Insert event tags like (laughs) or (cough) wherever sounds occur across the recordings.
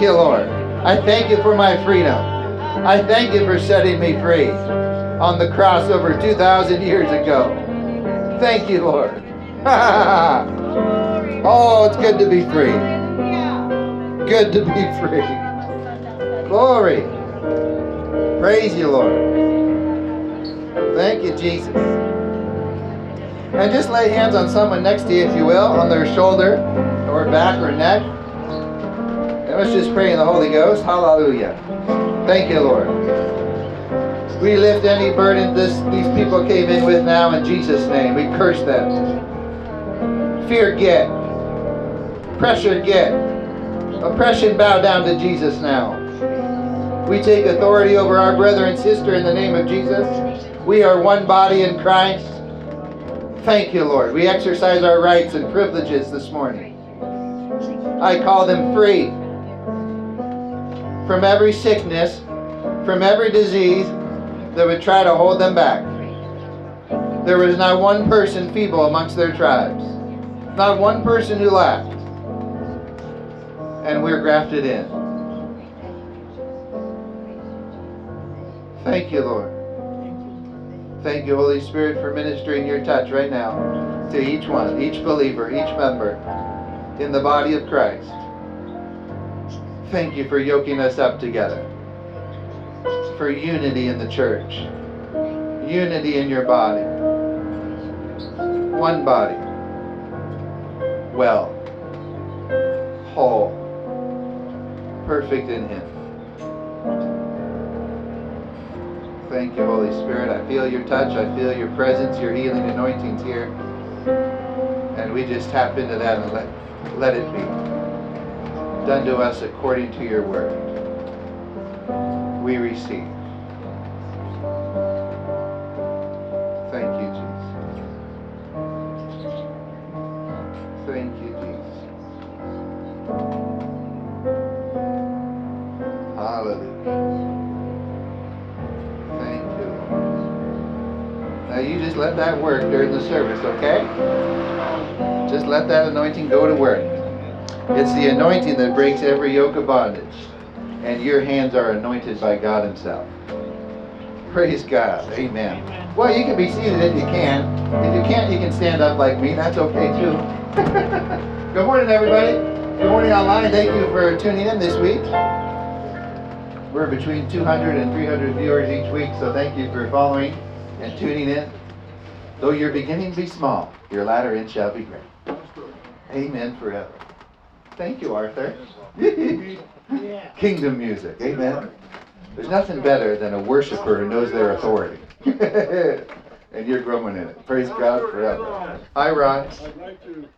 You, Lord. I thank you for my freedom. I thank you for setting me free on the cross over 2,000 years ago. Thank you, Lord. (laughs) oh, it's good to be free. Good to be free. Glory. Praise you, Lord. Thank you, Jesus. And just lay hands on someone next to you, if you will, on their shoulder or back or neck. Let's just pray in the Holy Ghost. Hallelujah. Thank you, Lord. We lift any burden this, these people came in with now in Jesus' name. We curse them. Fear get. Pressure get. Oppression bow down to Jesus now. We take authority over our brother and sister in the name of Jesus. We are one body in Christ. Thank you, Lord. We exercise our rights and privileges this morning. I call them free from every sickness, from every disease that would try to hold them back. There was not one person feeble amongst their tribes, not one person who lacked. And we're grafted in. Thank you, Lord. Thank you, Holy Spirit, for ministering your touch right now to each one, each believer, each member in the body of Christ. Thank you for yoking us up together, for unity in the church, unity in your body, one body, well, whole, perfect in Him. Thank you, Holy Spirit. I feel your touch. I feel your presence, your healing anointings here. And we just tap into that and let, let it be done to us according to your word. We receive. Thank you, Jesus. Thank you, Jesus. Hallelujah. Thank you. Now you just let that work during the service, okay? Just let that anointing go to work. It's the anointing that breaks every yoke of bondage. And your hands are anointed by God Himself. Praise God. Amen. Well, you can be seated if you can. If you can't, you can stand up like me. That's okay too. (laughs) Good morning, everybody. Good morning online. Thank you for tuning in this week. We're between 200 and 300 viewers each week, so thank you for following and tuning in. Though your beginning be small, your latter end shall be great. Amen forever. Thank you, Arthur. (laughs) Kingdom music. Amen. There's nothing better than a worshiper who knows their authority. (laughs) and you're growing in it. Praise God forever. Hi, Ron. I'd like to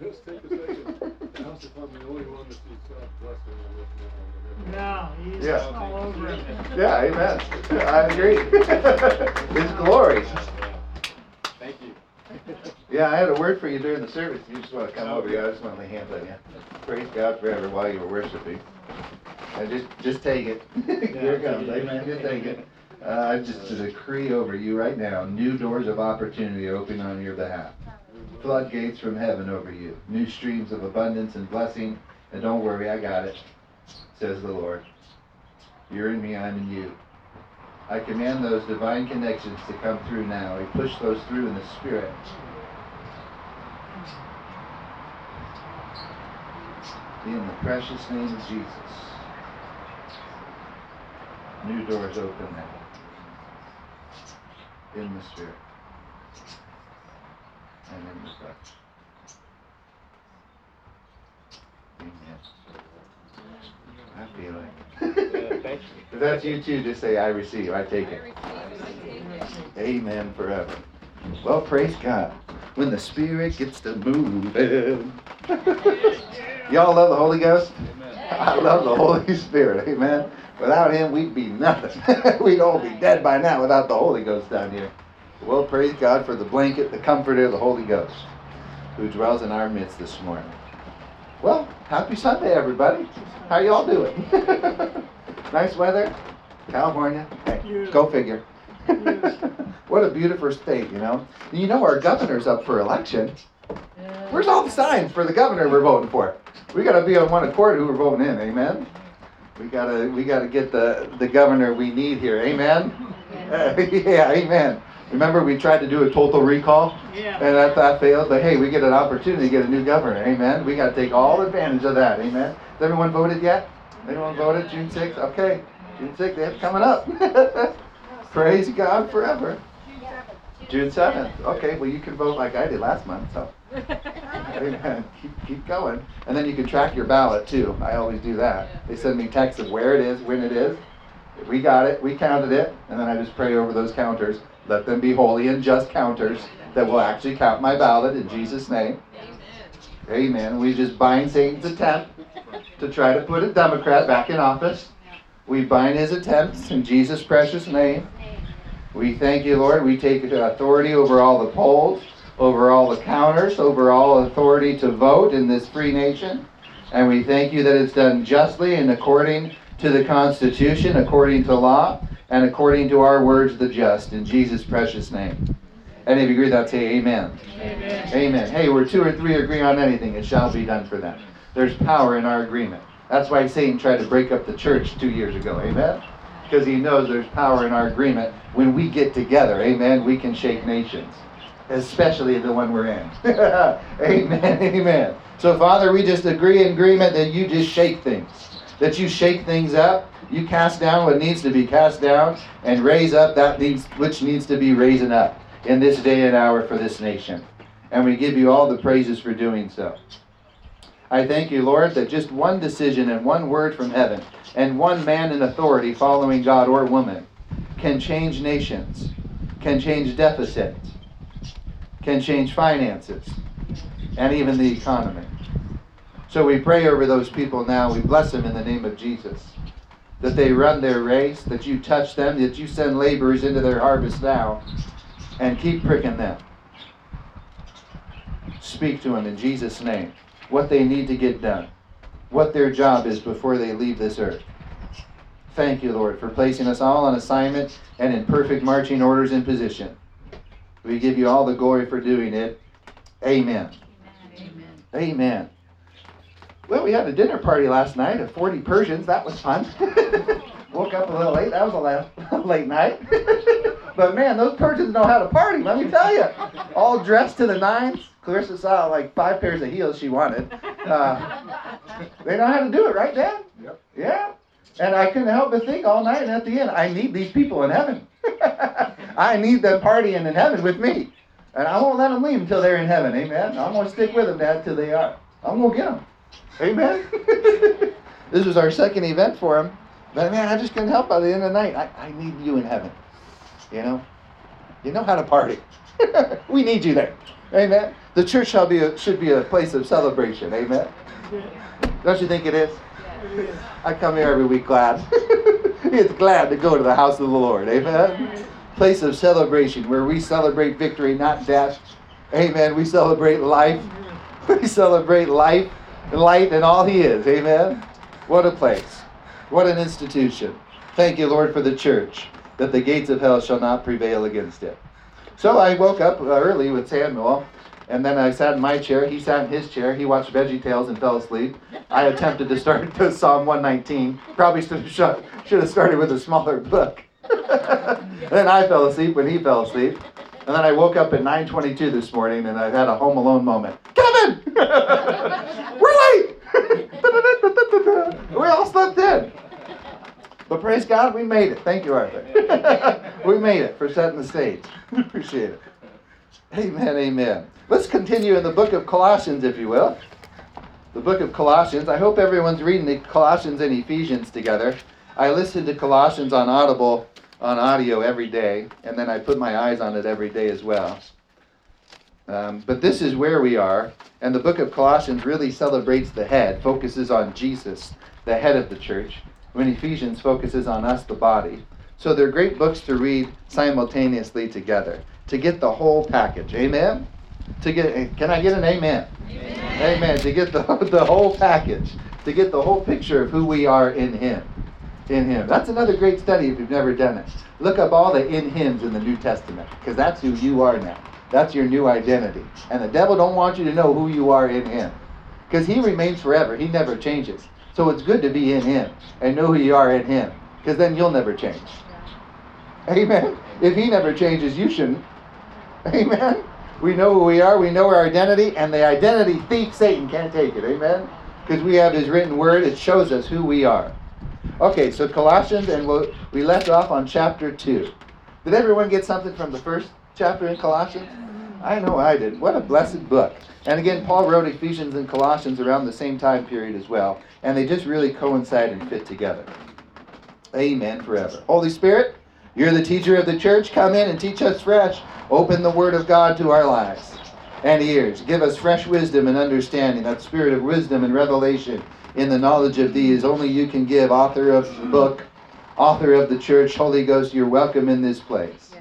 just take a second, ask if I'm the only one that sees God blessing with now. No, he's Yeah. all over it. Yeah, amen. (laughs) I agree. His glory. Thank you. Yeah, I had a word for you during the service. You just want to come over here. I just want to lay hands on you. Praise God forever while you were worshiping. And just, just take it. (laughs) Here it comes. Amen. Just take it. Uh, I just decree over you right now new doors of opportunity open on your behalf. Floodgates from heaven over you. New streams of abundance and blessing. And don't worry, I got it, says the Lord. You're in me, I'm in you. I command those divine connections to come through now. I push those through in the Spirit. In the precious name of Jesus. New doors open now. In the Spirit. And in the touch. Amen. I feel it. thank If that's you too, just say, I receive. I take it. Amen forever. Well, praise God. When the Spirit gets to moving. (laughs) Y'all love the Holy Ghost? I love the Holy Spirit. Amen. Without Him, we'd be nothing. (laughs) we'd all be dead by now without the Holy Ghost down here. Well, praise God for the blanket, the comforter, the Holy Ghost, who dwells in our midst this morning. Well, happy Sunday, everybody. How y'all doing? (laughs) nice weather? California? Hey, go figure. (laughs) what a beautiful state, you know. You know our governor's up for election. Where's all the signs for the governor we're voting for? We got to be on one accord who we're voting in, amen? We gotta we gotta get the the governor we need here. Amen. (laughs) yeah, amen. Remember we tried to do a total recall, Yeah. and that, that failed. But hey, we get an opportunity to get a new governor. Amen. We got to take all advantage of that. Amen. Has everyone voted yet? Anyone voted? June sixth. Okay, June sixth. It's coming up. (laughs) Praise God forever. June seventh. Okay, well you can vote like I did last month. So. Amen. Keep, keep going. And then you can track your ballot too. I always do that. They send me texts of where it is, when it is. We got it, we counted it, and then I just pray over those counters. Let them be holy and just counters that will actually count my ballot in Jesus' name. Amen. Amen. We just bind Satan's attempt to try to put a Democrat back in office. We bind his attempts in Jesus' precious name. We thank you, Lord. We take authority over all the polls over all the counters, over all authority to vote in this free nation. And we thank you that it's done justly and according to the Constitution, according to law, and according to our words, the just, in Jesus' precious name. And if you agree, that say amen. Amen. Amen. Hey, where two or three agree on anything, it shall be done for them. There's power in our agreement. That's why Satan tried to break up the church two years ago. Amen. Because he knows there's power in our agreement. When we get together, amen, we can shake nations especially the one we're in. (laughs) amen, amen. So, Father, we just agree in agreement that you just shake things, that you shake things up, you cast down what needs to be cast down, and raise up that needs which needs to be raising up in this day and hour for this nation. And we give you all the praises for doing so. I thank you, Lord, that just one decision and one word from heaven, and one man in authority following God or woman, can change nations, can change deficits, can change finances and even the economy. So we pray over those people now. We bless them in the name of Jesus. That they run their race, that you touch them, that you send laborers into their harvest now, and keep pricking them. Speak to them in Jesus' name what they need to get done, what their job is before they leave this earth. Thank you, Lord, for placing us all on assignment and in perfect marching orders in position. We give you all the glory for doing it. Amen. Amen. Amen. Well, we had a dinner party last night of 40 Persians. That was fun. (laughs) Woke up a little late. That was a late, (laughs) late night. (laughs) but man, those Persians know how to party, let me tell you. All dressed to the nines. Clarissa saw like five pairs of heels she wanted. Uh, they know how to do it, right, Dad? Yep. Yeah. And I couldn't help but think all night and at the end, I need these people in heaven. (laughs) I need them partying in heaven with me. And I won't let them leave until they're in heaven. Amen. I'm going to stick with them, Dad, till they are. I'm going to get them. Amen. (laughs) this was our second event for them. But man, I just couldn't help by the end of the night. I, I need you in heaven. You know? You know how to party. (laughs) we need you there. Amen. The church shall be a, should be a place of celebration. Amen. Don't you think it is? (laughs) I come here every week glad. (laughs) it's glad to go to the house of the Lord. Amen. Place of celebration where we celebrate victory, not death. Amen. We celebrate life. (laughs) We celebrate life and light and all He is. Amen. What a place. What an institution. Thank you, Lord, for the church, that the gates of hell shall not prevail against it. So I woke up early with Samuel, and then I sat in my chair. He sat in his chair. He watched Veggie Tales and fell asleep. I attempted to start (laughs) to Psalm 119. Probably should have, started with a smaller book. (laughs) then I fell asleep when he fell asleep. And then I woke up at 9:22 this morning, and I had a Home Alone moment. Kevin, (laughs) we're late. we all slept in. But praise God, we made it. Thank you, Arthur. we made it for setting the stage. Appreciate it. Amen, amen. Let's continue in the book of Colossians, if you will. The book of Colossians. I hope everyone's reading the Colossians and Ephesians together. I listen to Colossians on Audible on audio every day, and then I put my eyes on it every day as well. Um, but this is where we are, and the book of Colossians really celebrates the head, focuses on Jesus, the head of the church, when Ephesians focuses on us, the body. So they're great books to read simultaneously together to get the whole package. Amen. To get, can I get an amen? Amen. amen. To get the (laughs) the whole package, to get the whole picture of who we are in Him in him. That's another great study if you've never done it. Look up all the in hims in the New Testament because that's who you are now. That's your new identity. And the devil don't want you to know who you are in him because he remains forever. He never changes. So it's good to be in Him and know who you are in Him, because then you'll never change. Amen. If He never changes, you shouldn't. Amen. We know who we are, we know our identity, and the identity thief, Satan, can't take it. Amen. Because we have His written word, it shows us who we are. Okay, so Colossians, and we'll, we left off on chapter 2. Did everyone get something from the first chapter in Colossians? I know I did. What a blessed book. And again, Paul wrote Ephesians and Colossians around the same time period as well. And they just really coincide and fit together. Amen forever. Holy Spirit, you're the teacher of the church. Come in and teach us fresh. Open the Word of God to our lives and ears. Give us fresh wisdom and understanding, that spirit of wisdom and revelation in the knowledge of these only you can give. Author of the book, author of the church, Holy Ghost, you're welcome in this place.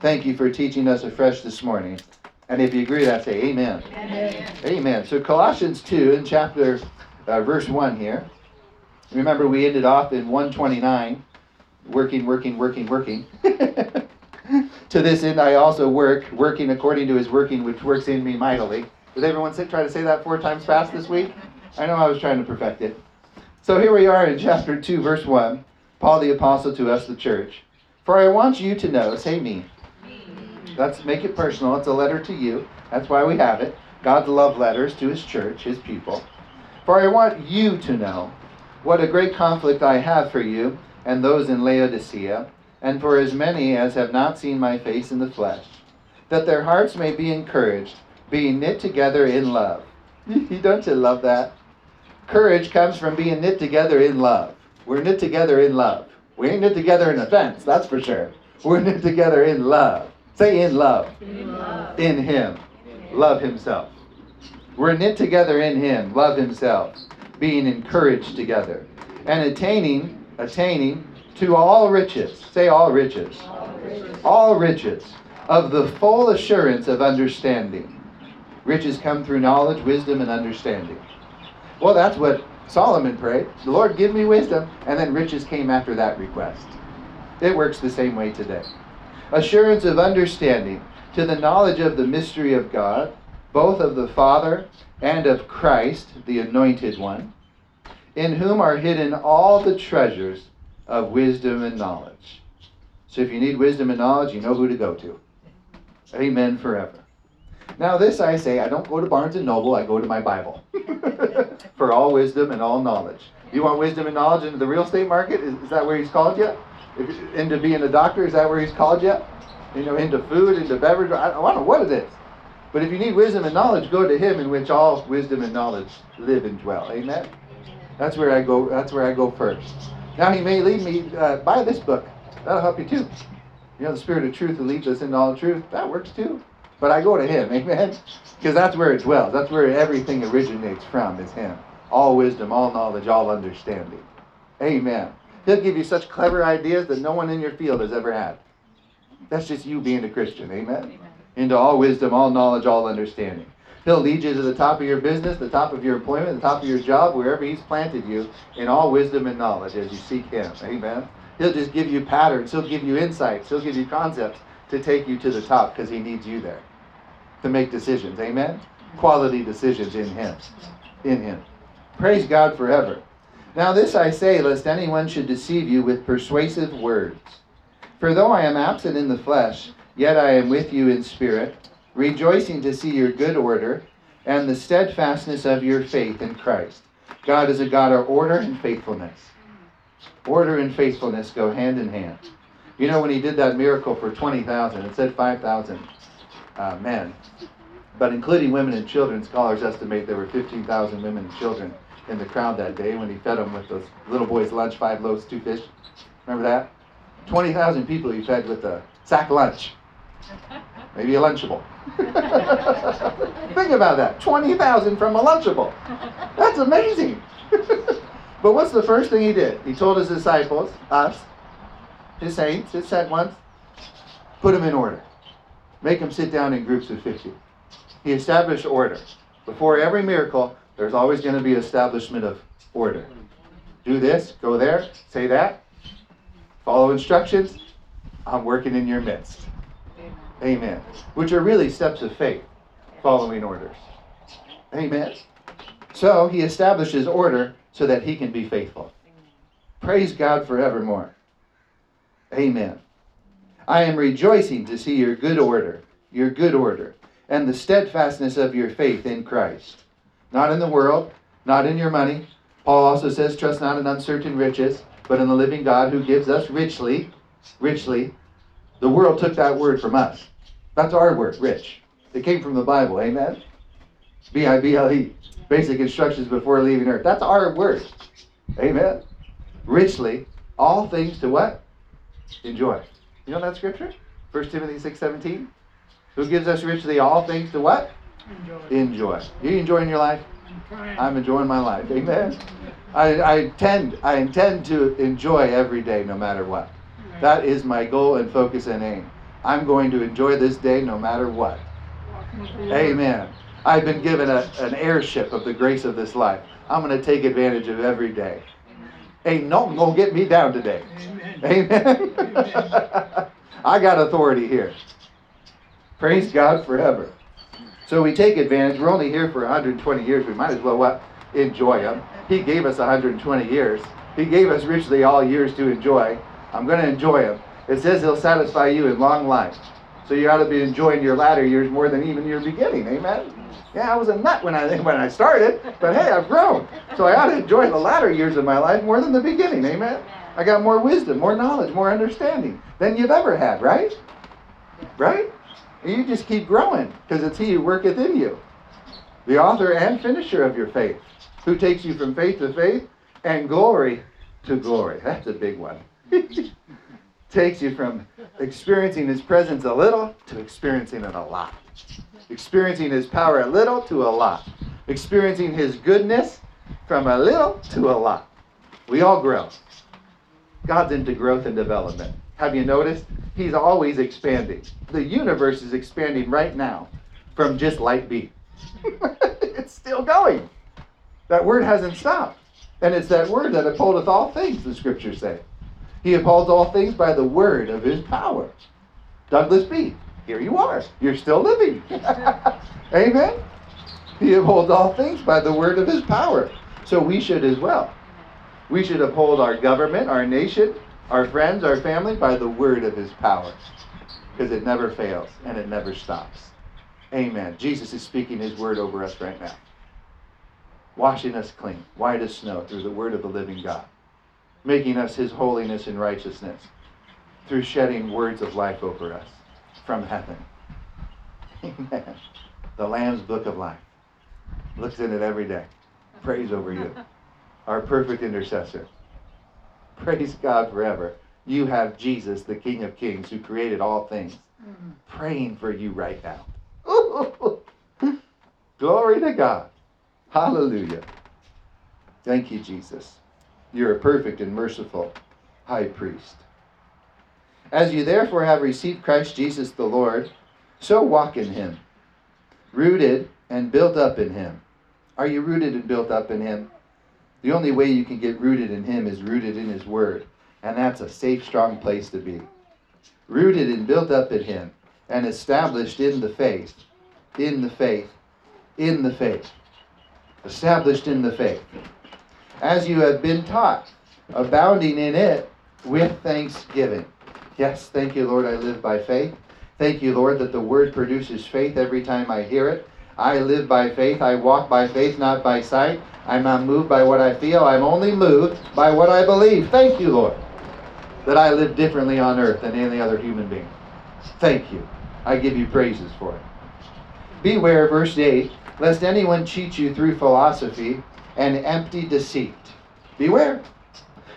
Thank you for teaching us afresh this morning. And if you agree, I say amen. Amen. Amen. So Colossians 2 in chapter uh, verse 1 here. Remember we ended off in 129 working, working, working, working. (laughs) to this end I also work, working according to his working which works in me mightily. Did everyone say, try to say that four times fast this week? I know I was trying to perfect it. So here we are in chapter 2, verse 1. Paul the Apostle to us, the church. For I want you to know, say me. Let's make it personal. It's a letter to you. That's why we have it. God's love letters to his church, his people. For I want you to know what a great conflict I have for you and those in Laodicea, and for as many as have not seen my face in the flesh, that their hearts may be encouraged, being knit together in love. (laughs) Don't you love that? Courage comes from being knit together in love. We're knit together in love. We ain't knit together in offense, that's for sure. We're knit together in love. Say in love. In, love. in Him. Love Himself. We're knit together in Him. Love Himself. Being encouraged together. And attaining, attaining to all riches. Say all riches. All riches. All riches of the full assurance of understanding. Riches come through knowledge, wisdom, and understanding. Well, that's what Solomon prayed. The Lord, give me wisdom. And then riches came after that request. It works the same way today assurance of understanding to the knowledge of the mystery of God, both of the Father and of Christ, the Anointed One, in whom are hidden all the treasures of wisdom and knowledge. So if you need wisdom and knowledge, you know who to go to. Amen forever. Now, this I say, I don't go to Barnes and Noble, I go to my Bible (laughs) for all wisdom and all knowledge. You want wisdom and knowledge into the real estate market? Is, is that where he's called yet? If, into being a doctor, is that where he's called yet? You know, into food, into beverage. I, I don't know what it is. But if you need wisdom and knowledge, go to him in which all wisdom and knowledge live and dwell. Amen. That's where I go. That's where I go first. Now he may lead me. Uh, buy this book. That'll help you too. You know, the Spirit of Truth that leads us into all truth. That works too. But I go to Him. (laughs) Amen. Because that's where it dwells. That's where everything originates from. Is Him. All wisdom, all knowledge, all understanding. Amen. He'll give you such clever ideas that no one in your field has ever had. That's just you being a Christian. Amen? Amen. Into all wisdom, all knowledge, all understanding. He'll lead you to the top of your business, the top of your employment, the top of your job, wherever He's planted you, in all wisdom and knowledge as you seek Him. Amen. He'll just give you patterns. He'll give you insights. He'll give you concepts to take you to the top because He needs you there to make decisions. Amen. Quality decisions in Him. In Him. Praise God forever. Now, this I say, lest anyone should deceive you with persuasive words. For though I am absent in the flesh, yet I am with you in spirit, rejoicing to see your good order and the steadfastness of your faith in Christ. God is a God of order and faithfulness. Order and faithfulness go hand in hand. You know, when he did that miracle for 20,000, it said 5,000 uh, men, but including women and children, scholars estimate there were 15,000 women and children in the crowd that day when he fed them with those little boys' lunch, five loaves, two fish. Remember that? 20,000 people he fed with a sack lunch. Maybe a Lunchable. Think about that. 20,000 from a Lunchable. That's amazing. (laughs) but what's the first thing he did? He told his disciples, us, his saints, his sent ones, put them in order. Make them sit down in groups of 50. He established order. Before every miracle, there's always going to be establishment of order. Do this, go there, say that, follow instructions. I'm working in your midst. Amen. Which are really steps of faith, following orders. Amen. So he establishes order so that he can be faithful. Praise God forevermore. Amen. I am rejoicing to see your good order, your good order, and the steadfastness of your faith in Christ. Not in the world, not in your money. Paul also says, trust not in uncertain riches, but in the living God who gives us richly, richly. The world took that word from us. That's our word, rich. It came from the Bible, amen? B I B L E. Basic instructions before leaving earth. That's our word. Amen. Richly, all things to what? Enjoy. You know that scripture? 1 Timothy 6 17? Who gives us richly all things to what? Enjoy. Enjoy. You enjoying your life? I'm. I'm enjoying my life. Amen. I, I intend I intend to enjoy every day no matter what. That is my goal and focus and aim. I'm going to enjoy this day no matter what. Walking with the Lord. Amen. I've been given a, an heirship of the grace of this life. I'm going to take advantage of every day. Ain't nothing going to get me down today. Amen. Amen. (laughs) I got authority here. Praise God forever. So we take advantage. We're only here for 120 years. We might as well what? Enjoy them. He gave us 120 years. He gave us richly all years to enjoy. I'm going to enjoy them. It says He'll satisfy you in long life. So you ought to be enjoying your latter years more than even your beginning. Amen. Yeah, I was a nut when I (laughs) when I started, but hey, I've grown. So I ought to enjoy the latter years of my life more than the beginning. Amen. I got more wisdom, more knowledge, more understanding than you've ever had, right? Right? And you just keep growing because it's He who worketh in you, the author and finisher of your faith, who takes you from faith to faith and glory to glory. That's a big one. (laughs) takes you from experiencing His presence a little to experiencing it a lot. Experiencing His power a little to a lot. Experiencing His goodness from a little to a lot. We all grow. God's into growth and development. Have you noticed? He's always expanding. The universe is expanding right now from just light beat. (laughs) it's still going. That word hasn't stopped. And it's that word that upholdeth all things, the scriptures say. He upholds all things by the word of his power. Douglas B., here you are. You're still living. (laughs) Amen? He upholds all things by the word of his power. So we should as well. We should uphold our government, our nation, our friends, our family by the word of his power. Because it never fails and it never stops. Amen. Jesus is speaking his word over us right now. Washing us clean, white as snow, through the word of the living God. Making us his holiness and righteousness through shedding words of life over us from heaven. (laughs) Amen. The Lamb's book of life. Looks in it every day. Prays over you. (laughs) Our perfect intercessor. Praise God forever. You have Jesus, the King of Kings, who created all things, mm-hmm. praying for you right now. (laughs) Glory to God. Hallelujah. Thank you, Jesus. You're a perfect and merciful high priest. As you therefore have received Christ Jesus the Lord, so walk in him, rooted and built up in him. Are you rooted and built up in him? The only way you can get rooted in him is rooted in his word, and that's a safe, strong place to be. Rooted and built up in him, and established in the faith, in the faith, in the faith. Established in the faith. As you have been taught, abounding in it with thanksgiving. Yes, thank you, Lord, I live by faith. Thank you, Lord, that the word produces faith every time I hear it. I live by faith. I walk by faith, not by sight. I'm not moved by what I feel. I'm only moved by what I believe. Thank you, Lord, that I live differently on earth than any other human being. Thank you. I give you praises for it. Beware, verse 8, lest anyone cheat you through philosophy and empty deceit. Beware.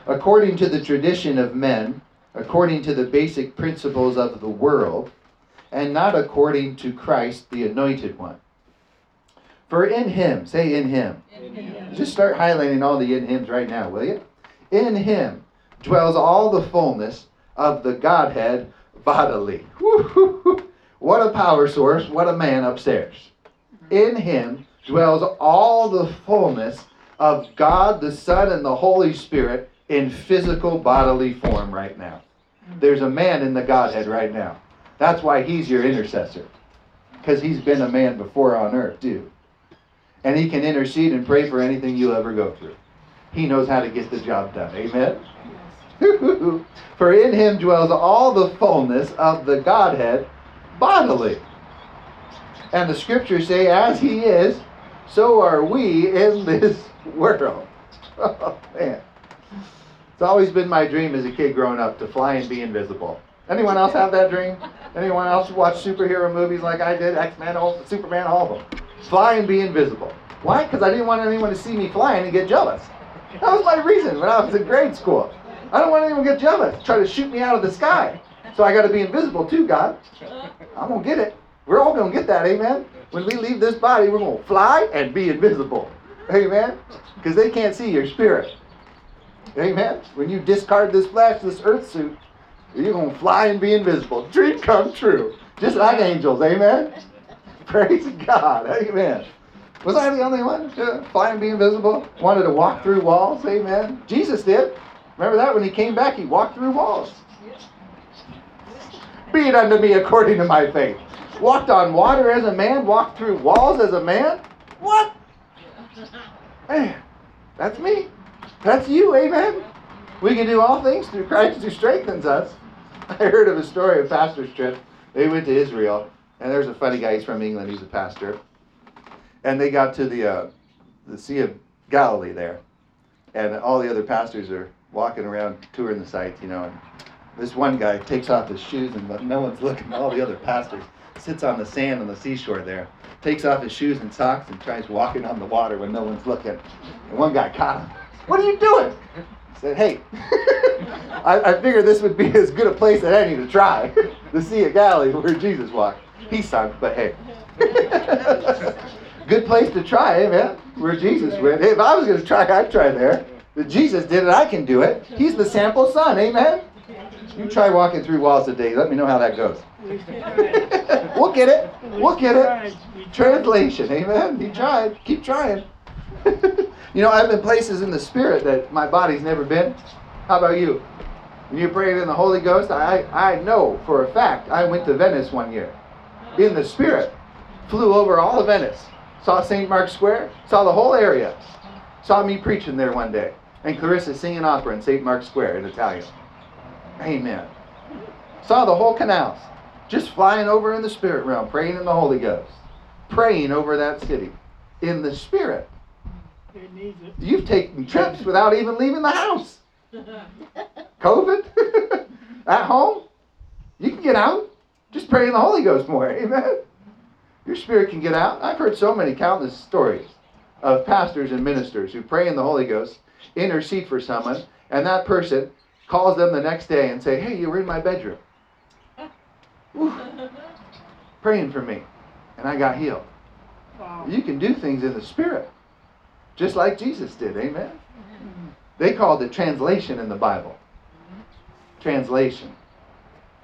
According to the tradition of men, according to the basic principles of the world, and not according to Christ, the anointed one. For in him, say in him. In him. Just start highlighting all the in hims right now, will you? In him dwells all the fullness of the Godhead bodily. Woo-hoo-hoo. What a power source. What a man upstairs. In him dwells all the fullness of God, the Son, and the Holy Spirit in physical bodily form right now. There's a man in the Godhead right now. That's why he's your intercessor. Because he's been a man before on earth, too. And he can intercede and pray for anything you'll ever go through. he knows how to get the job done. Amen? (laughs) For in him dwells all the fullness of the Godhead bodily. And the scriptures say, as he is, so are we in this (laughs) world. (laughs) Oh, man. It's always been my dream as a kid growing up to fly and be invisible. Anyone else have that dream? Anyone else watch superhero movies like I did? X-Men, Superman, all of them. Fly and be invisible. Why? Because I didn't want anyone to see me flying and get jealous. That was my reason when I was in grade school. I don't want anyone to get jealous, try to shoot me out of the sky. So I got to be invisible too, God. I'm going to get it. We're all going to get that, amen? When we leave this body, we're going to fly and be invisible. Amen? Because they can't see your spirit. Amen? When you discard this flesh, this earth suit, you're going to fly and be invisible. Dream come true. Just like angels. Amen? (laughs) Praise God. Amen. Was I the only one to fly and be invisible? Wanted to walk through walls? Amen. Jesus did. Remember that when he came back, he walked through walls. Be it unto me according to my faith. Walked on water as a man, walked through walls as a man. What? Man, that's me. That's you, amen. We can do all things through Christ who strengthens us. I heard of a story of pastor's trip. They went to Israel, and there's a funny guy. He's from England. He's a pastor, and they got to the uh, the Sea of Galilee there, and all the other pastors are walking around touring the sites, you know. And this one guy takes off his shoes, and no one's looking. All the other pastors sits on the sand on the seashore there, takes off his shoes and socks, and tries walking on the water when no one's looking. And one guy caught him. What are you doing? He said, Hey, (laughs) I, I figured this would be as good a place as any to try. (laughs) the Sea of Galilee where Jesus walked. He sunk, but hey. (laughs) good place to try, eh, amen. Where Jesus went. Hey, if I was going to try, I'd try there. If Jesus did it, I can do it. He's the sample son, amen. You try walking through walls today. Let me know how that goes. (laughs) we'll get it. We'll get it. Translation, amen. He tried. Keep trying. (laughs) you know, I've been places in the spirit that my body's never been. How about you? When you prayed in the Holy Ghost, I, I know for a fact I went to Venice one year. In the spirit. Flew over all of Venice. Saw St. Mark's Square. Saw the whole area. Saw me preaching there one day. And Clarissa singing opera in St. Mark's Square in Italian. Amen. Saw the whole canals. Just flying over in the spirit realm, praying in the Holy Ghost. Praying over that city. In the spirit. It needs it. You've taken trips without even leaving the house. (laughs) COVID? (laughs) At home? You can get out. Just pray in the Holy Ghost more. (laughs) Amen. Your spirit can get out. I've heard so many countless stories of pastors and ministers who pray in the Holy Ghost, intercede for someone, and that person calls them the next day and say, "Hey, you were in my bedroom, praying for me, and I got healed." Wow. You can do things in the spirit, just like Jesus did. Amen. They called it translation in the Bible. Translation.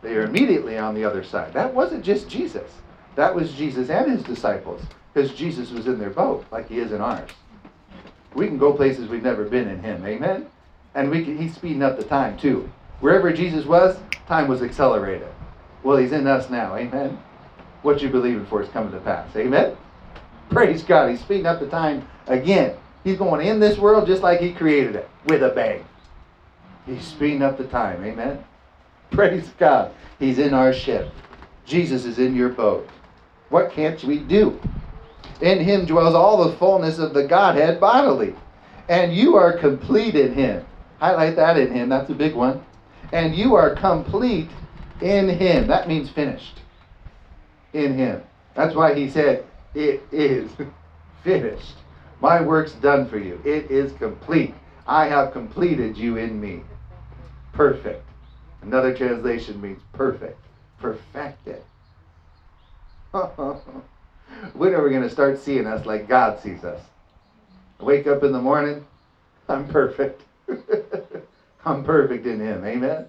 They are immediately on the other side. That wasn't just Jesus. That was Jesus and his disciples, because Jesus was in their boat, like he is in ours. We can go places we've never been in him. Amen. And we can, he's speeding up the time too. Wherever Jesus was, time was accelerated. Well, he's in us now. Amen. What you believing for is coming to pass. Amen. Praise God. He's speeding up the time again. He's going in this world just like he created it with a bang. He's speeding up the time. Amen. Praise God. He's in our ship. Jesus is in your boat. What can't we do? In him dwells all the fullness of the Godhead bodily. And you are complete in him. Highlight that in him. That's a big one. And you are complete in him. That means finished. In him. That's why he said, It is (laughs) finished. My work's done for you. It is complete. I have completed you in me. Perfect. Another translation means perfect. Perfected. (laughs) when are we going to start seeing us like God sees us? I wake up in the morning, I'm perfect. (laughs) I'm perfect in Him. Amen?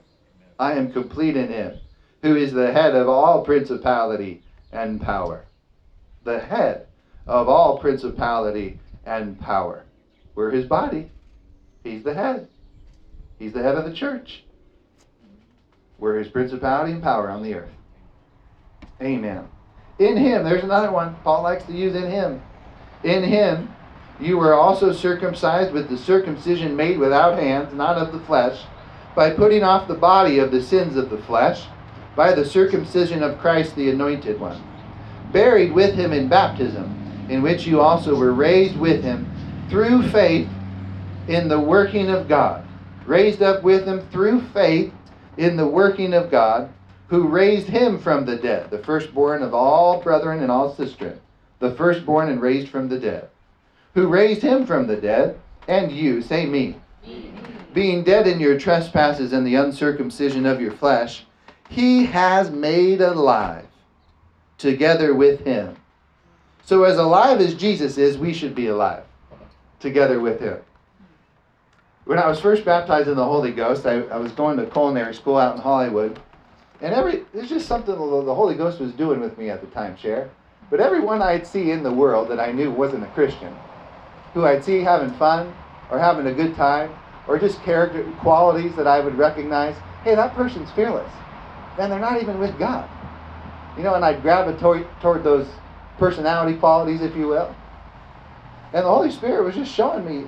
I am complete in Him, who is the head of all principality and power. The head of all principality and power. We're His body. He's the head. He's the head of the church. We're His principality and power on the earth. Amen. In Him, there's another one Paul likes to use in Him. In Him, You were also circumcised with the circumcision made without hands, not of the flesh, by putting off the body of the sins of the flesh, by the circumcision of Christ the Anointed One, buried with him in baptism, in which you also were raised with him through faith in the working of God. Raised up with him through faith in the working of God, who raised him from the dead, the firstborn of all brethren and all sisters, the firstborn and raised from the dead. Who raised him from the dead, and you, say me, being dead in your trespasses and the uncircumcision of your flesh, he has made alive together with him. So, as alive as Jesus is, we should be alive together with him. When I was first baptized in the Holy Ghost, I, I was going to culinary school out in Hollywood. And every there's just something the Holy Ghost was doing with me at the time, Cher. But everyone I'd see in the world that I knew wasn't a Christian, who I'd see having fun or having a good time, or just character qualities that I would recognize, hey, that person's fearless. And they're not even with God. You know, and I'd gravitate toward those personality qualities, if you will. And the Holy Spirit was just showing me,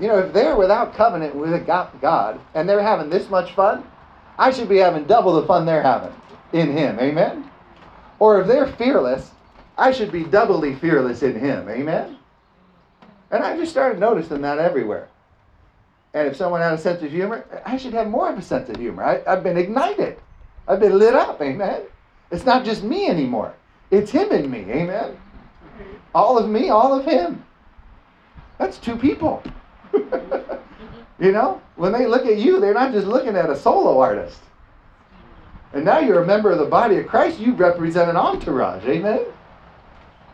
you know, if they're without covenant with God and they're having this much fun, I should be having double the fun they're having in Him. Amen? Or if they're fearless, I should be doubly fearless in Him. Amen? And I just started noticing that everywhere. And if someone had a sense of humor, I should have more of a sense of humor. I, I've been ignited. I've been lit up. Amen? It's not just me anymore. It's Him and me. Amen? All of me, all of Him. That's two people. (laughs) you know, when they look at you, they're not just looking at a solo artist. And now you're a member of the body of Christ, you represent an entourage. Amen?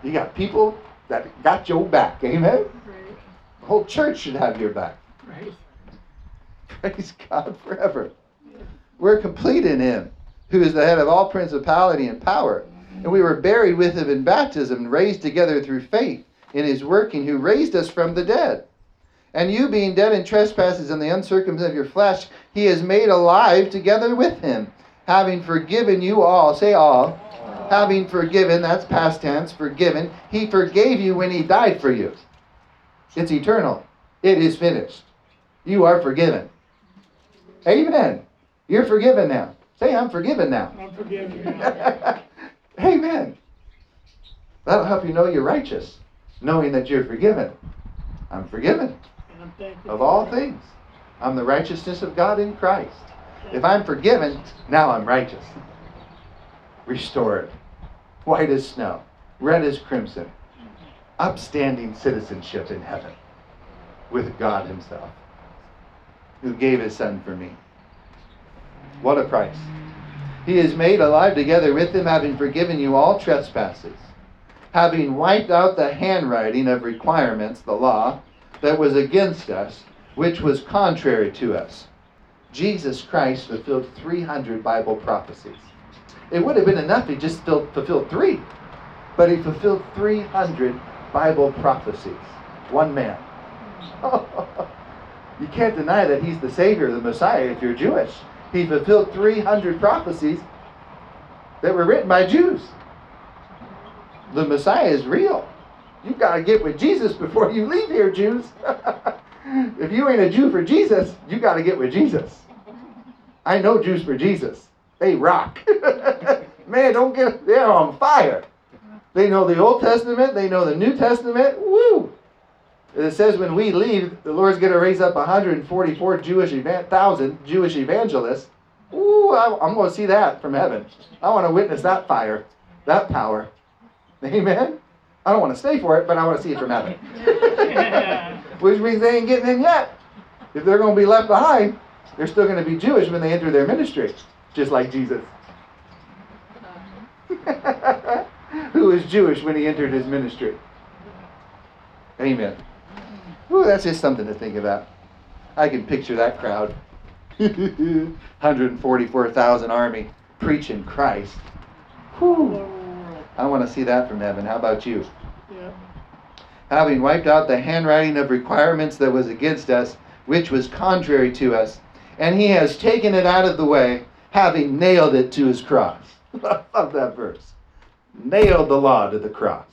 You got people that got your back. Amen? The whole church should have your back. Praise God forever. We're complete in Him, who is the head of all principality and power. And we were buried with Him in baptism and raised together through faith in His working, who raised us from the dead. And you, being dead in trespasses and the uncircumcision of your flesh, He has made alive together with Him, having forgiven you all. Say all. Having forgiven, that's past tense, forgiven. He forgave you when He died for you. It's eternal. It is finished. You are forgiven. Amen. You're forgiven now. Say, I'm forgiven now. I'm forgiven (laughs) now. Amen. That'll help you know you're righteous, knowing that you're forgiven. I'm forgiven And I'm of all things. I'm the righteousness of God in Christ. If I'm forgiven, now I'm righteous. Restored. White as snow. Red as crimson. Upstanding citizenship in heaven with God Himself, who gave His Son for me. What a price. He is made alive together with Him, having forgiven you all trespasses, having wiped out the handwriting of requirements, the law, that was against us, which was contrary to us. Jesus Christ fulfilled 300 Bible prophecies. It would have been enough if he just fulfilled three, but he fulfilled 300 Bible prophecies. One man. (laughs) you can't deny that he's the Savior, the Messiah, if you're Jewish. He fulfilled 300 prophecies that were written by Jews. The Messiah is real. You've got to get with Jesus before you leave here, Jews. (laughs) if you ain't a Jew for Jesus, you got to get with Jesus. I know Jews for Jesus. They rock. (laughs) Man, don't get, they're on fire. They know the Old Testament, they know the New Testament. Woo! It says when we leave, the Lord's going to raise up 144 Jewish thousand Jewish evangelists. Ooh, I, am going to see that from heaven. I want to witness that fire, that power. (laughs) Amen. I don't want to stay for it, but I want to see it from heaven. (laughs) Which means they ain't getting in yet. If they're going to be left behind, they're still going to be Jewish when they enter their ministry, just like Jesus. (laughs) Who was Jewish when he entered his ministry? Amen. Ooh, that's just something to think about. I can picture that crowd. (laughs) 144,000 army preaching Christ. Whew. I want to see that from heaven. How about you? Yeah. Having wiped out the handwriting of requirements that was against us, which was contrary to us, and he has taken it out of the way, having nailed it to his cross. (laughs) I love that verse. Nailed the law to the cross.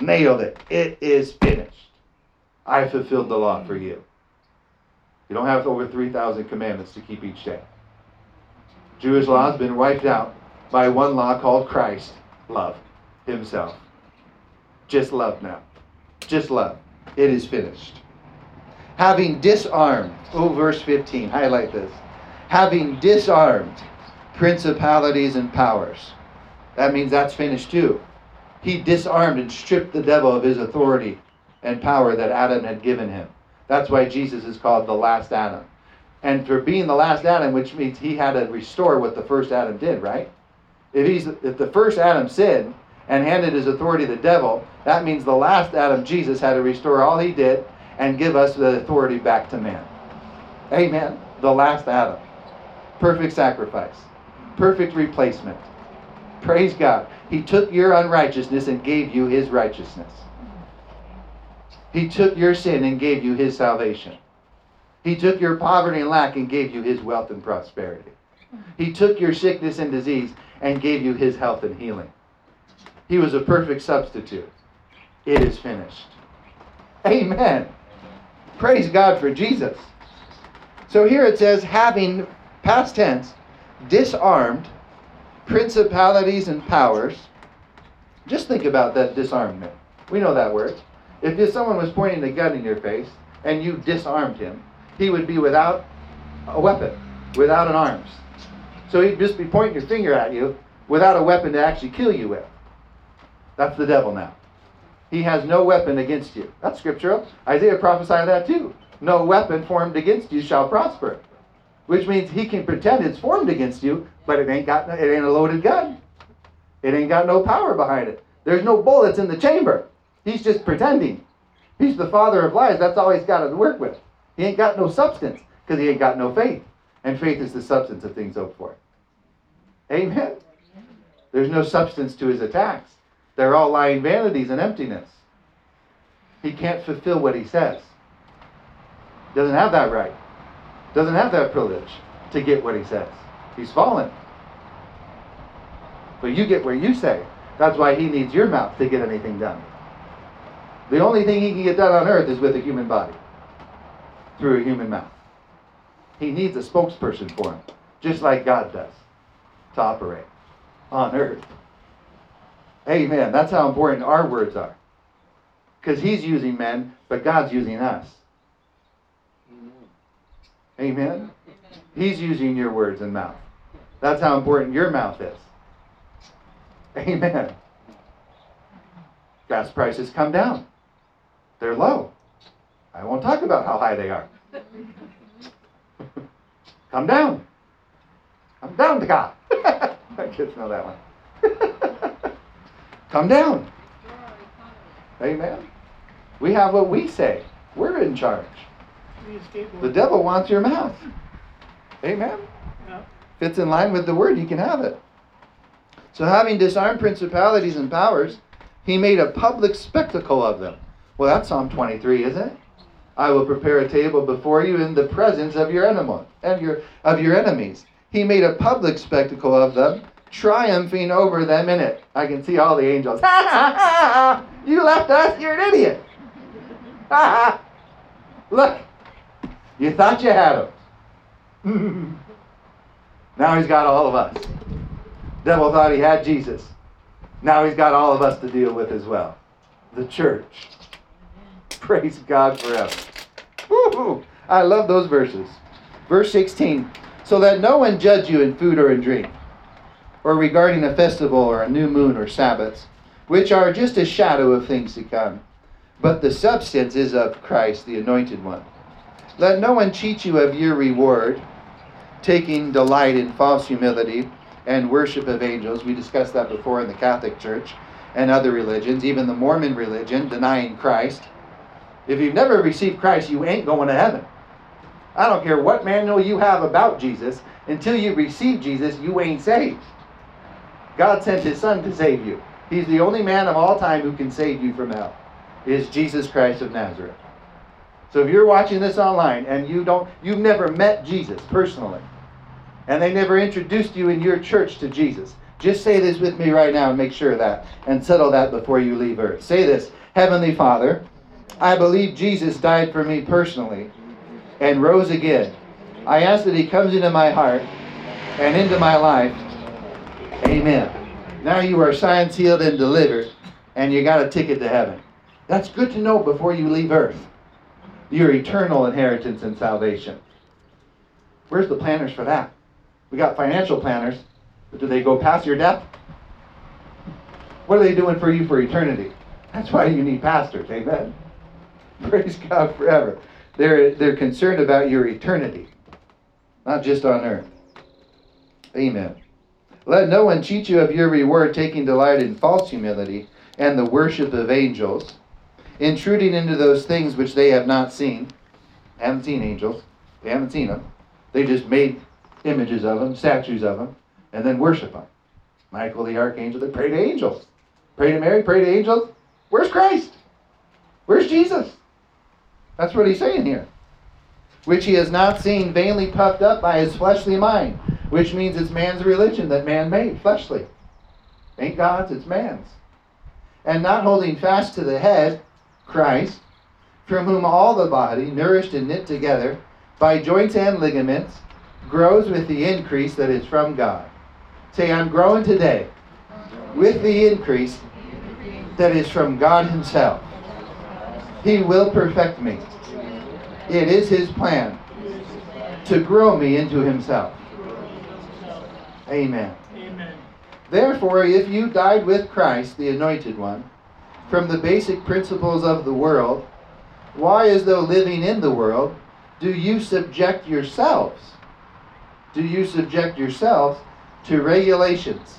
Nailed it. It is finished. I fulfilled the law for you. You don't have over 3,000 commandments to keep each day. Jewish law has been wiped out by one law called Christ, love, himself. Just love now. Just love. It is finished. Having disarmed, oh, verse 15, highlight this. Having disarmed principalities and powers. That means that's finished too. He disarmed and stripped the devil of his authority and power that Adam had given him. That's why Jesus is called the last Adam. And for being the last Adam, which means he had to restore what the first Adam did, right? If he's if the first Adam sinned and handed his authority to the devil, that means the last Adam, Jesus, had to restore all he did and give us the authority back to man. Amen. The last Adam. Perfect sacrifice. Perfect replacement. Praise God. He took your unrighteousness and gave you his righteousness. He took your sin and gave you his salvation. He took your poverty and lack and gave you his wealth and prosperity. He took your sickness and disease and gave you his health and healing. He was a perfect substitute. It is finished. Amen. Praise God for Jesus. So here it says, having, past tense, disarmed principalities and powers. Just think about that disarmament. We know that word. If someone was pointing a gun in your face and you disarmed him, he would be without a weapon, without an arms. So he'd just be pointing your finger at you without a weapon to actually kill you with. That's the devil now. He has no weapon against you. That's scriptural. Isaiah prophesied that too. No weapon formed against you shall prosper. Which means he can pretend it's formed against you, but it ain't got it ain't a loaded gun. It ain't got no power behind it. There's no bullets in the chamber. He's just pretending. He's the father of lies. That's all he's got to work with. He ain't got no substance because he ain't got no faith. And faith is the substance of things hoped for. Amen. There's no substance to his attacks. They're all lying vanities and emptiness. He can't fulfill what he says. He doesn't have that right. Doesn't have that privilege to get what he says. He's fallen. But you get where you say. That's why he needs your mouth to get anything done. The only thing he can get done on earth is with a human body, through a human mouth. He needs a spokesperson for him, just like God does, to operate on earth. Amen. That's how important our words are. Because he's using men, but God's using us. Amen. He's using your words and mouth. That's how important your mouth is. Amen. Gas prices come down. They're low. I won't talk about how high they are. (laughs) come down. Come down to God. (laughs) I kids know that one. (laughs) come down. Amen. We have what we say. We're in charge. The devil wants your mouth. Amen. Yeah. Fits in line with the word, he can have it. So, having disarmed principalities and powers, he made a public spectacle of them. Well, that's Psalm 23, isn't it? I will prepare a table before you in the presence of your enemy, of your of your enemies. He made a public spectacle of them, triumphing over them in it. I can see all the angels. Ha ha ha! ha. You left us. You're an idiot. Ha (laughs) ha! Look, you thought you had him. (laughs) now he's got all of us. Devil thought he had Jesus. Now he's got all of us to deal with as well. The church. (laughs) Praise God forever. Woo-hoo. I love those verses. Verse 16. So that no one judge you in food or in drink, or regarding a festival or a new moon or Sabbaths, which are just a shadow of things to come. But the substance is of Christ, the anointed one. Let no one cheat you of your reward, taking delight in false humility and worship of angels. We discussed that before in the Catholic Church and other religions, even the Mormon religion, denying Christ. If you've never received Christ, you ain't going to heaven. I don't care what manual you have about Jesus, until you receive Jesus, you ain't saved. God sent his son to save you. He's the only man of all time who can save you from hell. Is Jesus Christ of Nazareth. So if you're watching this online and you don't you've never met Jesus personally, and they never introduced you in your church to Jesus, just say this with me right now and make sure of that and settle that before you leave earth. Say this, Heavenly Father, I believe Jesus died for me personally and rose again. I ask that he comes into my heart and into my life. Amen. Now you are signed, sealed, and delivered, and you got a ticket to heaven. That's good to know before you leave earth. Your eternal inheritance and salvation. Where's the planners for that? We got financial planners, but do they go past your death? What are they doing for you for eternity? That's why you need pastors. Amen. (laughs) Praise God forever. They're, they're concerned about your eternity, not just on earth. Amen. Let no one cheat you of your reward, taking delight in false humility and the worship of angels, intruding into those things which they have not seen. Haven't seen angels. They haven't seen them. They just made images of them, statues of them, and then worship them. Michael the archangel, they pray to angels. Pray to Mary, pray to angels. Where's Christ? Where's Jesus? That's what he's saying here. Which he has not seen, vainly puffed up by his fleshly mind, which means it's man's religion that man made, fleshly. Ain't God's, it's man's. And not holding fast to the head, Christ, from whom all the body, nourished and knit together by joints and ligaments, grows with the increase that is from God. Say, I'm growing today with the increase that is from God Himself. He will perfect me. It is His plan to grow me into Himself. Amen. Amen. Therefore, if you died with Christ, the Anointed One, from the basic principles of the world, why, as though living in the world, do you subject yourselves? Do you subject yourselves to regulations?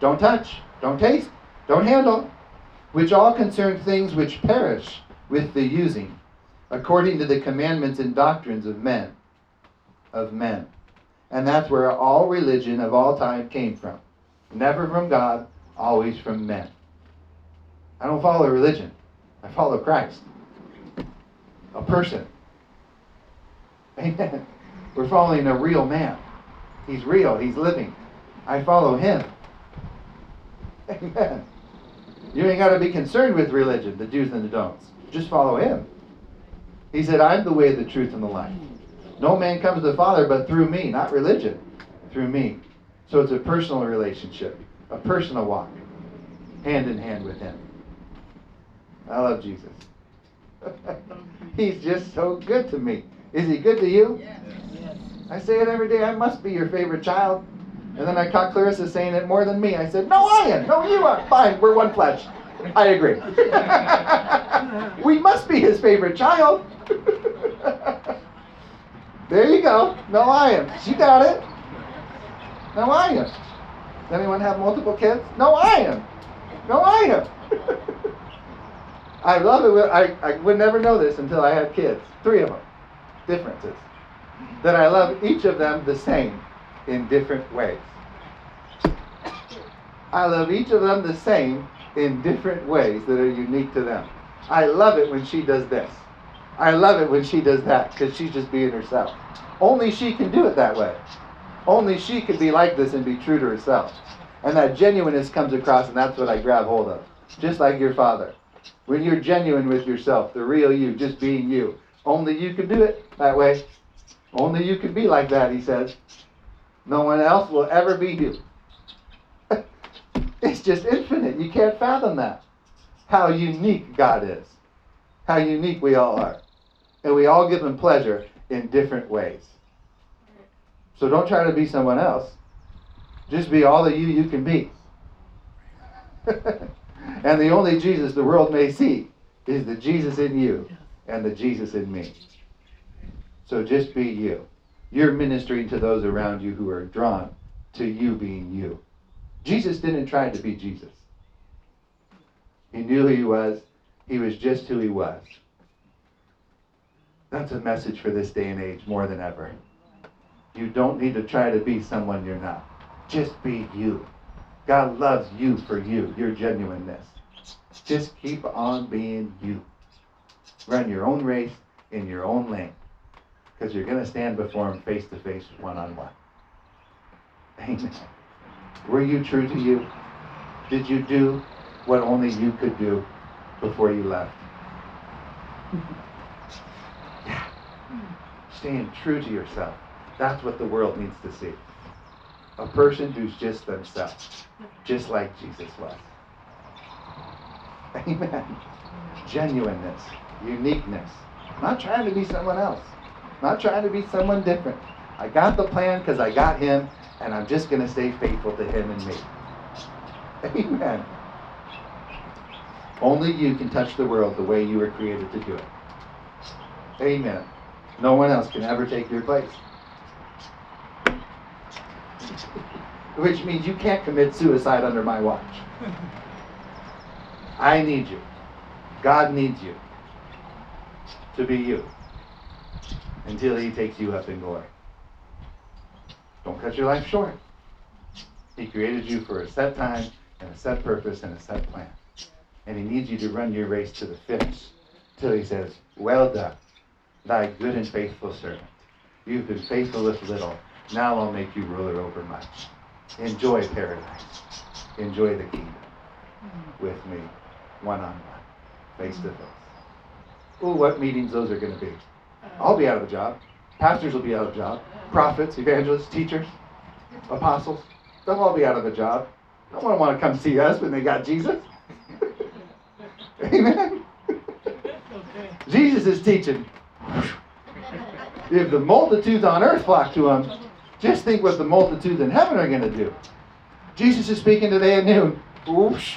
Don't touch, don't taste, don't handle, which all concern things which perish with the using, according to the commandments and doctrines of men. Of men. And that's where all religion of all time came from. Never from God, always from men. I don't follow a religion. I follow Christ. A person. Amen. (laughs) We're following a real man. He's real. He's living. I follow him. (laughs) Amen. You ain't got to be concerned with religion, the do's and the don'ts. Just follow him. He said, I'm the way, the truth, and the life. No man comes to the Father but through me, not religion, through me. So it's a personal relationship, a personal walk, hand in hand with him. I love Jesus. (laughs) He's just so good to me. Is he good to you? Yes. I say it every day. I must be your favorite child. And then I caught Clarissa saying it more than me. I said, No, I am. No, you are. Fine, we're one flesh. I agree. (laughs) we must be his favorite child. (laughs) there you go. No, I am. You got it. No, I am. Does anyone have multiple kids? No, I am. No, I am. I love it. I, I would never know this until I had kids. Three of them. Differences. That I love each of them the same in different ways. I love each of them the same in different ways that are unique to them. I love it when she does this. I love it when she does that because she's just being herself. Only she can do it that way. Only she can be like this and be true to herself. And that genuineness comes across, and that's what I grab hold of. Just like your father. When you're genuine with yourself, the real you, just being you. Only you can do it that way. Only you can be like that, he says. No one else will ever be you. (laughs) it's just infinite. You can't fathom that. How unique God is. How unique we all are. And we all give him pleasure in different ways. So don't try to be someone else. Just be all the you you can be. (laughs) and the only Jesus the world may see is the Jesus in you and the Jesus in me. So just be you. You're ministering to those around you who are drawn to you being you. Jesus didn't try to be Jesus. He knew who he was. He was just who he was. That's a message for this day and age more than ever. You don't need to try to be someone you're not. Just be you. God loves you for you, your genuineness. Just keep on being you. Run your own race in your own lane. Because you're going to stand before Him face to face, one on one. Amen. Were you true to you? Did you do what only you could do before you left? yeah. Staying true to yourself. That's what the world needs to see. A person who's just themselves, just like Jesus was. (laughs) Amen. Genuineness, uniqueness. Not trying to be someone else. Not trying to be someone different. I got the plan because I got him, and I'm just going to stay faithful to him and me. Amen. Only you can touch the world the way you were created to do it. Amen. No one else can ever take your place. Which means you can't commit suicide under my watch. (laughs) I need you. God needs you to be you until he takes you up in glory. Don't cut your life short. He created you for a set time and a set purpose and a set plan. And he needs you to run your race to the finish till he says, Well done, thy good and faithful servant. You've been faithful with little. Now I'll make you ruler over much. Enjoy paradise. Enjoy the kingdom with me, one on one, face to face. Ooh, what meetings those are going to be. I'll be out of a job. Pastors will be out of a job. Prophets, evangelists, teachers, apostles, they'll all be out of a job. No one want to come see us when they got Jesus. (laughs) Amen. Jesus is teaching. If the multitudes on earth flock to him, just think what the multitudes in heaven are going to do. Jesus is speaking today at noon. Oops.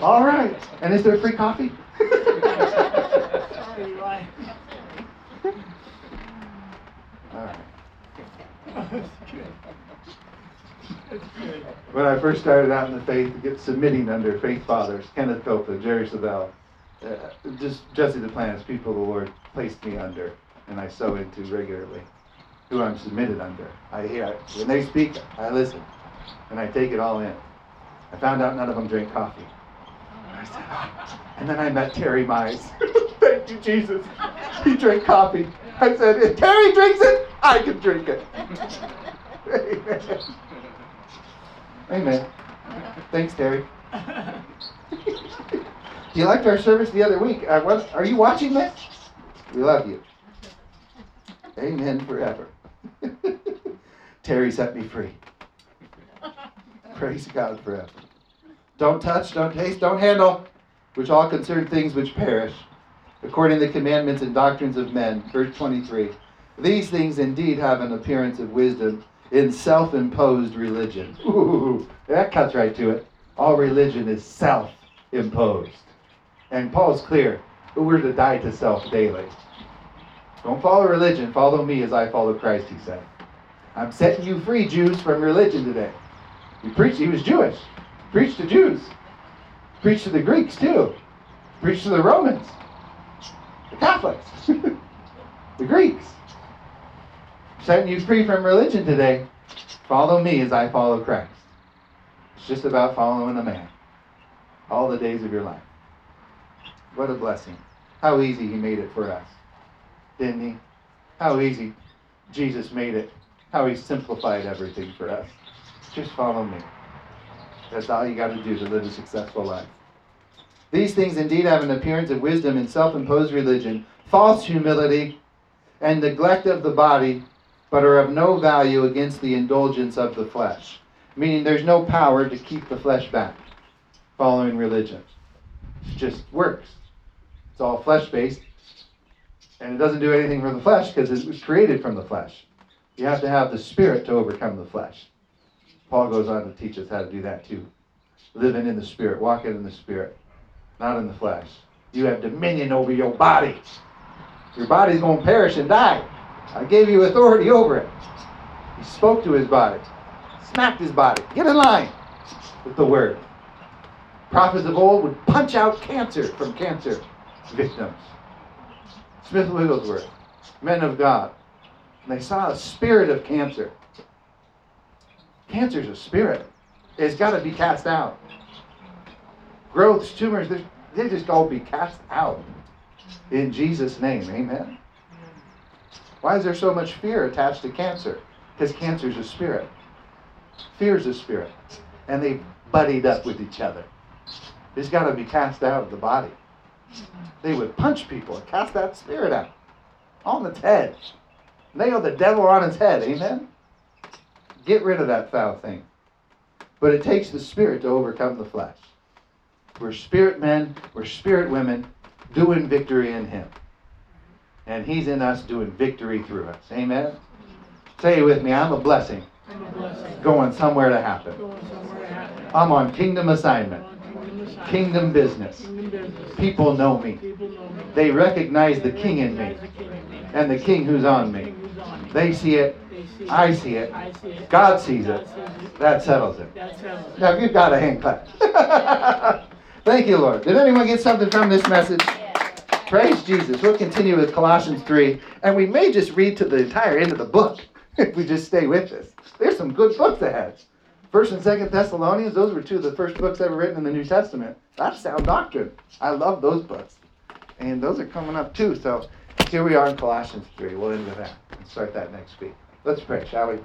All right. And is there free coffee? Sorry, Eli. All right. When I first started out in the faith, get submitting under faith fathers, Kenneth Copeland, Jerry Savelle, uh, just Jesse Duplantis, people the Lord placed me under, and I sow into regularly, who I'm submitted under. I hear when they speak, I listen, and I take it all in. I found out none of them drink coffee. I said, "Oh." And then I met Terry Mize. (laughs) Thank you, Jesus. He drank coffee. I said, if Terry drinks it, I can drink it. Amen. (laughs) Amen. Thanks, Terry. (laughs) you liked our service the other week. Uh, what, are you watching this? We love you. Amen forever. (laughs) Terry set me free. Praise God forever. Don't touch, don't taste, don't handle, which all concern things which perish, according to the commandments and doctrines of men. Verse 23. These things indeed have an appearance of wisdom in self imposed religion. Ooh, that cuts right to it. All religion is self imposed. And Paul's clear we're to die to self daily. Don't follow religion, follow me as I follow Christ, he said. I'm setting you free, Jews, from religion today. He preached, he was Jewish. Preached to Jews. Preached to the Greeks too. Preached to the Romans. The Catholics. (laughs) the Greeks. Setting you free from religion today. Follow me as I follow Christ. It's just about following a man. All the days of your life. What a blessing. How easy he made it for us. Didn't he? How easy Jesus made it. How he simplified everything for us. Just follow me. That's all you got to do to live a successful life. These things indeed have an appearance of wisdom in self imposed religion, false humility, and neglect of the body, but are of no value against the indulgence of the flesh. Meaning there's no power to keep the flesh back following religion. It just works. It's all flesh based, and it doesn't do anything for the flesh because it was created from the flesh. You have to have the spirit to overcome the flesh. Paul goes on to teach us how to do that too. Living in the spirit, walking in the spirit, not in the flesh. You have dominion over your body. Your body's going to perish and die. I gave you authority over it. He spoke to his body, smacked his body. Get in line with the word. Prophets of old would punch out cancer from cancer victims. Smith Wigglesworth, men of God. And they saw a spirit of cancer. Cancer's a spirit. It's got to be cast out. Growths, tumors, they just all be cast out. In Jesus' name, amen. Why is there so much fear attached to cancer? Because cancer's a spirit. Fear's a spirit. And they buddied up with each other. It's got to be cast out of the body. They would punch people and cast that spirit out on its head. Nail the devil on his head. Amen? Get rid of that foul thing. But it takes the spirit to overcome the flesh. We're spirit men, we're spirit women doing victory in Him. And He's in us doing victory through us. Amen? Say it with me I'm a blessing, I'm a blessing. going somewhere to happen. Going somewhere to happen. I'm on kingdom assignment, kingdom business. People know me. They recognize the king in me and the king who's on me. They see it. I see it. God sees it. That settles it. Now give God a hand clap. (laughs) Thank you, Lord. Did anyone get something from this message? Praise Jesus. We'll continue with Colossians 3, and we may just read to the entire end of the book (laughs) if we just stay with this. There's some good books ahead. First and Second Thessalonians, those were two of the first books ever written in the New Testament. That's sound doctrine. I love those books. And those are coming up too. So here we are in Colossians 3. We'll end with that and start that next week. Let's pray, shall we?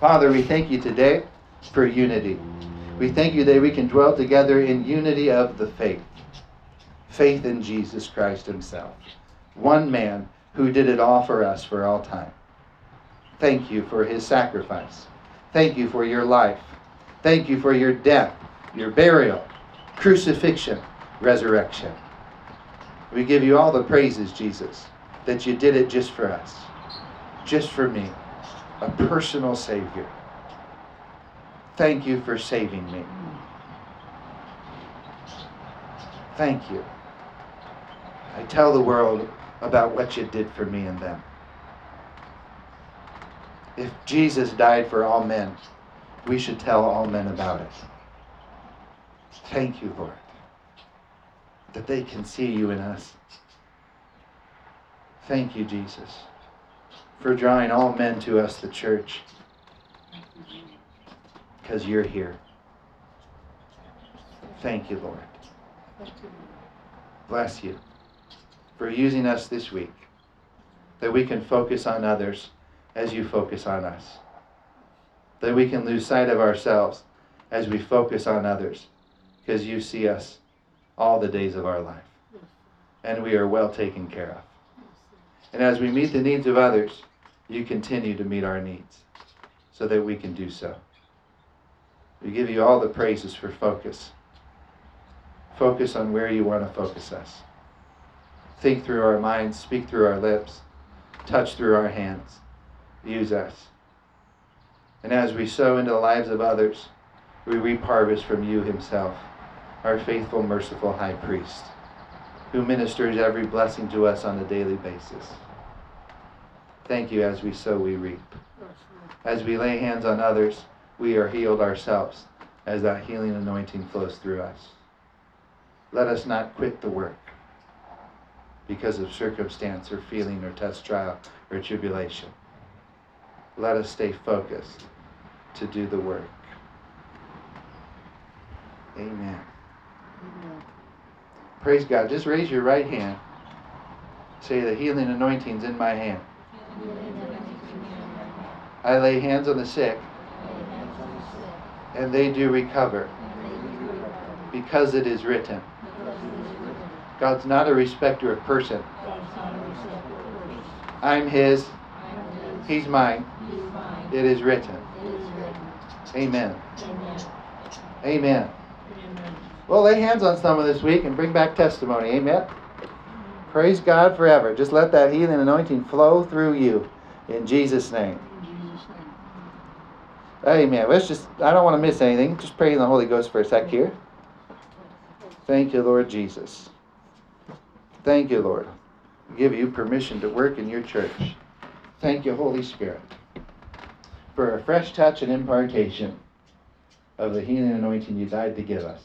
Father, we thank you today for unity. We thank you that we can dwell together in unity of the faith. Faith in Jesus Christ Himself. One man who did it all for us for all time. Thank you for His sacrifice. Thank you for your life. Thank you for your death, your burial, crucifixion, resurrection. We give you all the praises, Jesus, that you did it just for us, just for me, a personal Savior. Thank you for saving me. Thank you. I tell the world about what you did for me and them. If Jesus died for all men, we should tell all men about it. Thank you, Lord, that they can see you in us. Thank you, Jesus, for drawing all men to us, the church, because you're here. Thank you, Lord. Bless you for using us this week, that we can focus on others as you focus on us, that we can lose sight of ourselves as we focus on others, because you see us all the days of our life, and we are well taken care of. And as we meet the needs of others, you continue to meet our needs so that we can do so. We give you all the praises for focus. Focus on where you want to focus us. Think through our minds, speak through our lips, touch through our hands. Use us. And as we sow into the lives of others, we reap harvest from you himself, our faithful, merciful high priest, who ministers every blessing to us on a daily basis. Thank you as we sow, we reap. As we lay hands on others, we are healed ourselves as that healing anointing flows through us. Let us not quit the work because of circumstance or feeling or test trial or tribulation. Let us stay focused to do the work. Amen. Praise God. Just raise your right hand. Say, the healing anointing's in my hand. I lay hands on the sick, and they do recover because it is written. God's not a respecter of person. I'm His, He's mine. It is written. Amen. Amen. Well, lay hands on someone this week and bring back testimony. Amen. Praise God forever. Just let that healing anointing flow through you in Jesus' name. Amen. Let's just, I don't want to miss anything. Just pray in the Holy Ghost for a sec here. Thank you, Lord Jesus. Thank you, Lord. I give you permission to work in your church. Thank you, Holy Spirit, for a fresh touch and impartation of the healing anointing you died to give us.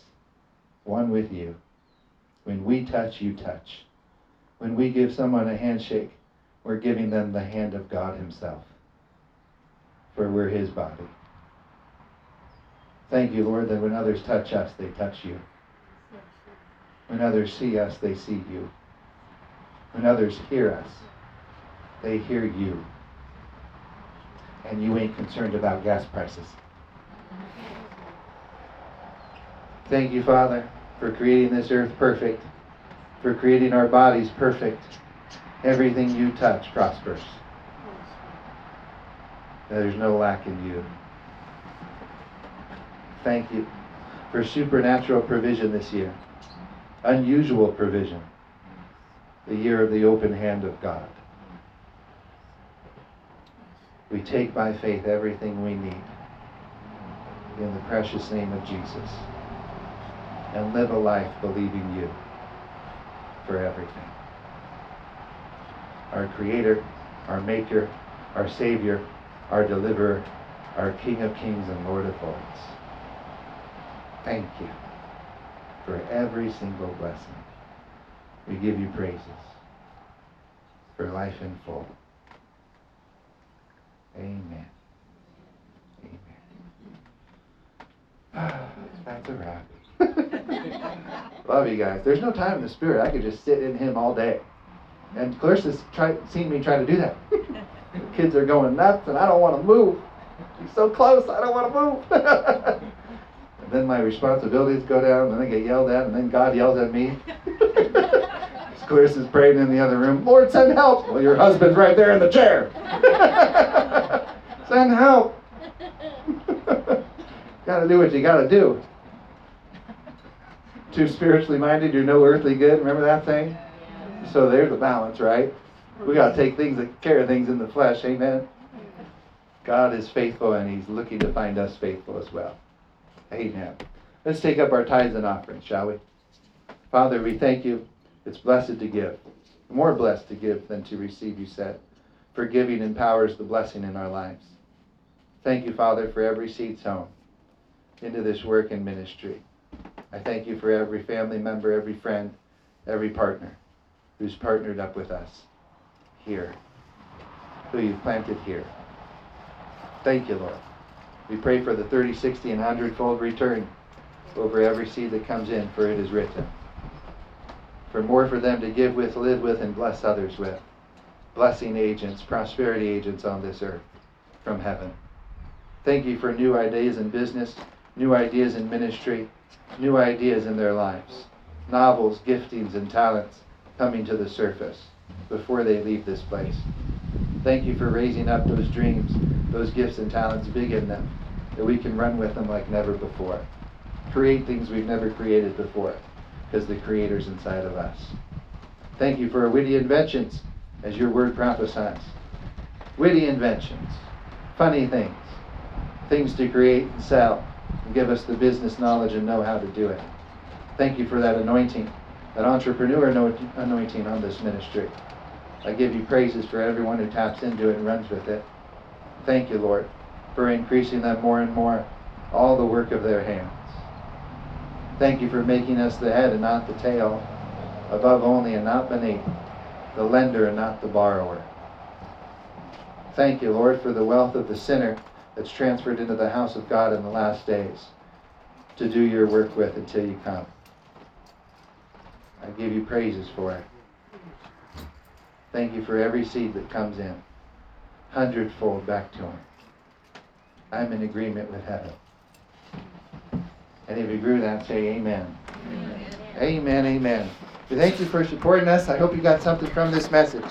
One with you. When we touch, you touch. When we give someone a handshake, we're giving them the hand of God Himself. For we're His body. Thank you, Lord, that when others touch us, they touch you. When others see us, they see you. When others hear us, they hear you. And you ain't concerned about gas prices. Thank you, Father, for creating this earth perfect for creating our bodies perfect. Everything you touch prospers. There's no lack in you. Thank you for supernatural provision this year, unusual provision, the year of the open hand of God. We take by faith everything we need in the precious name of Jesus and live a life believing you for everything. Our Creator, our Maker, our Savior, our Deliverer, our King of Kings and Lord of Lords. Thank you for every single blessing. We give you praises for life in full. Amen. Amen. (sighs) That's a wrap. (laughs) Love you guys. There's no time in the spirit. I could just sit in him all day. And Clarissa's try, seen me try to do that. the (laughs) kids are going nuts and I don't want to move. He's so close, I don't want to move. (laughs) and then my responsibilities go down, and then I get yelled at, and then God yells at me. Clarissa's praying in the other room, Lord, send help. Well, your husband's right there in the chair. (laughs) send help. (laughs) gotta do what you gotta do. Too spiritually minded, you're no earthly good. Remember that thing? So there's a balance, right? We gotta take things that care of things in the flesh. Amen. God is faithful and He's looking to find us faithful as well. Amen. Let's take up our tithes and offerings, shall we? Father, we thank you. It's blessed to give. More blessed to give than to receive, you said. For giving empowers the blessing in our lives. Thank you, Father, for every seed sown into this work and ministry. I thank you for every family member, every friend, every partner who's partnered up with us here, who you've planted here. Thank you, Lord. We pray for the 30, 60, and 100 fold return over every seed that comes in, for it is written. For more for them to give with, live with, and bless others with. Blessing agents, prosperity agents on this earth from heaven. Thank you for new ideas in business, new ideas in ministry, new ideas in their lives. Novels, giftings, and talents coming to the surface before they leave this place. Thank you for raising up those dreams, those gifts and talents big in them, that we can run with them like never before. Create things we've never created before, because the Creator's inside of us. Thank you for witty inventions, as your word prophesies. Witty inventions, funny things, things to create and sell, and give us the business knowledge and know how to do it. Thank you for that anointing, that entrepreneur anointing on this ministry. I give you praises for everyone who taps into it and runs with it. Thank you, Lord, for increasing them more and more, all the work of their hands. Thank you for making us the head and not the tail, above only and not beneath, the lender and not the borrower. Thank you, Lord, for the wealth of the sinner that's transferred into the house of God in the last days to do your work with until you come. I give you praises for it. Thank you for every seed that comes in, hundredfold back to him. I'm in agreement with heaven. And if you agree with that, say amen. Amen, amen. amen. thank you for supporting us. I hope you got something from this message.